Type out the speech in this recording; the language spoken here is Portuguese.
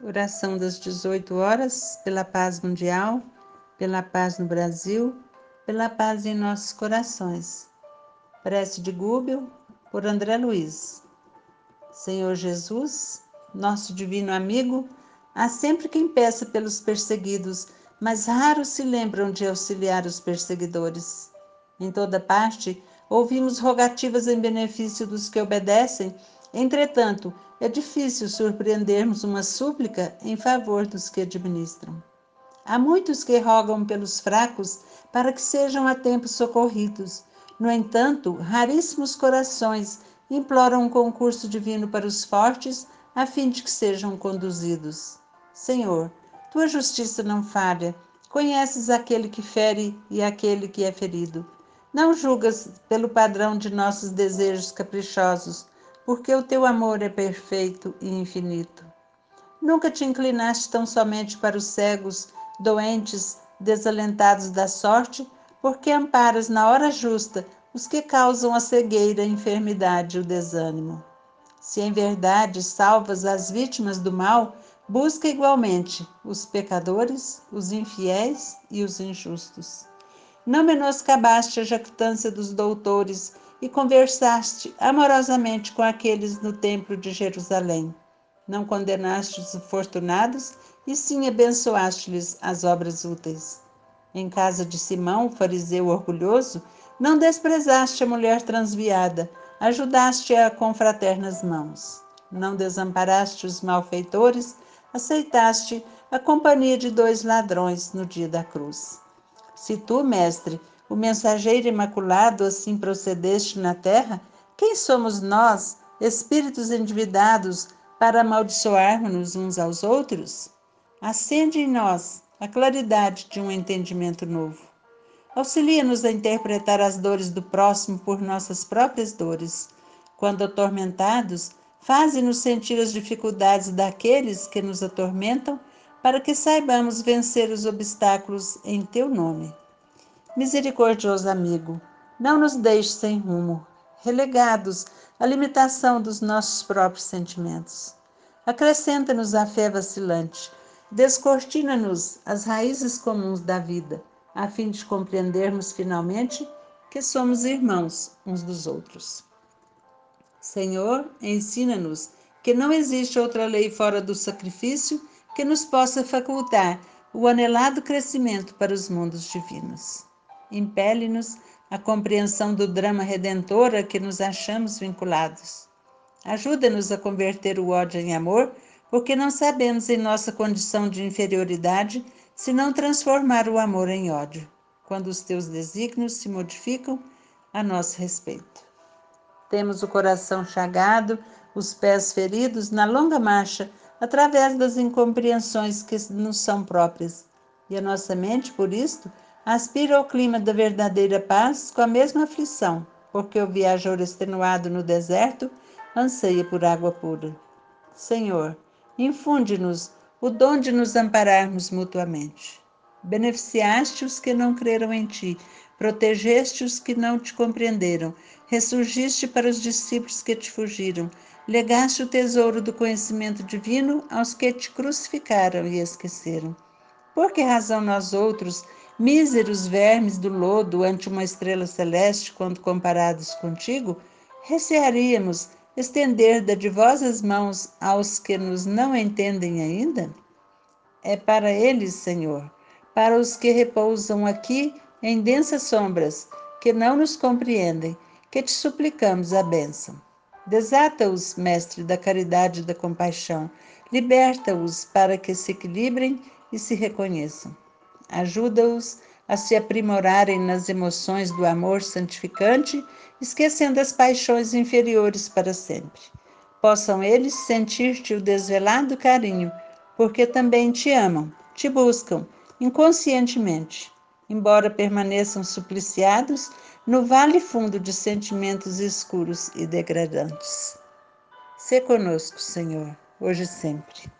Oração das 18 horas, pela paz mundial, pela paz no Brasil, pela paz em nossos corações. Prece de Gúbel, por André Luiz. Senhor Jesus, nosso divino amigo, há sempre quem peça pelos perseguidos, mas raros se lembram de auxiliar os perseguidores. Em toda parte, ouvimos rogativas em benefício dos que obedecem, entretanto, é difícil surpreendermos uma súplica em favor dos que administram. Há muitos que rogam pelos fracos para que sejam a tempo socorridos. No entanto, raríssimos corações imploram um concurso divino para os fortes, a fim de que sejam conduzidos. Senhor, tua justiça não falha. Conheces aquele que fere e aquele que é ferido. Não julgas pelo padrão de nossos desejos caprichosos, porque o teu amor é perfeito e infinito. Nunca te inclinaste tão somente para os cegos, doentes, desalentados da sorte, porque amparas na hora justa os que causam a cegueira, a enfermidade e o desânimo. Se em verdade salvas as vítimas do mal, busca igualmente os pecadores, os infiéis e os injustos. Não menoscabaste a jactância dos doutores e conversaste amorosamente com aqueles no templo de Jerusalém. Não condenaste os infortunados, e sim abençoaste-lhes as obras úteis. Em casa de Simão, o fariseu orgulhoso, não desprezaste a mulher transviada, ajudaste-a com fraternas mãos. Não desamparaste os malfeitores, aceitaste a companhia de dois ladrões no dia da cruz. Se tu, mestre, o mensageiro imaculado, assim procedeste na terra, quem somos nós, espíritos endividados, para amaldiçoarmos uns aos outros? Acende em nós a claridade de um entendimento novo. Auxilia-nos a interpretar as dores do próximo por nossas próprias dores. Quando atormentados, faze-nos sentir as dificuldades daqueles que nos atormentam, para que saibamos vencer os obstáculos em teu nome. Misericordioso amigo, não nos deixe sem rumo, relegados à limitação dos nossos próprios sentimentos. Acrescenta-nos a fé vacilante, descortina-nos as raízes comuns da vida, a fim de compreendermos finalmente que somos irmãos uns dos outros. Senhor, ensina-nos que não existe outra lei fora do sacrifício que nos possa facultar o anelado crescimento para os mundos divinos impele-nos à compreensão do drama redentor a que nos achamos vinculados. Ajuda-nos a converter o ódio em amor, porque não sabemos em nossa condição de inferioridade se não transformar o amor em ódio, quando os teus desígnios se modificam a nosso respeito. Temos o coração chagado, os pés feridos na longa marcha, através das incompreensões que nos são próprias, e a nossa mente, por isto, aspira ao clima da verdadeira paz com a mesma aflição, porque o viajor extenuado no deserto anseia por água pura. Senhor, infunde-nos o dom de nos ampararmos mutuamente. Beneficiaste os que não creram em ti, protegeste os que não te compreenderam, ressurgiste para os discípulos que te fugiram, legaste o tesouro do conhecimento divino aos que te crucificaram e esqueceram. Por que razão nós outros, míseros vermes do lodo ante uma estrela celeste, quando comparados contigo, recearíamos estender dadivosas mãos aos que nos não entendem ainda? É para eles, Senhor, para os que repousam aqui em densas sombras, que não nos compreendem, que te suplicamos a bênção. Desata-os, Mestre da caridade e da compaixão, liberta-os para que se equilibrem e se reconheçam. Ajuda-os a se aprimorarem nas emoções do amor santificante, esquecendo as paixões inferiores para sempre. Possam eles sentir-te o desvelado carinho, porque também te amam, te buscam, inconscientemente, embora permaneçam supliciados no vale fundo de sentimentos escuros e degradantes. Se conosco, Senhor, hoje e sempre.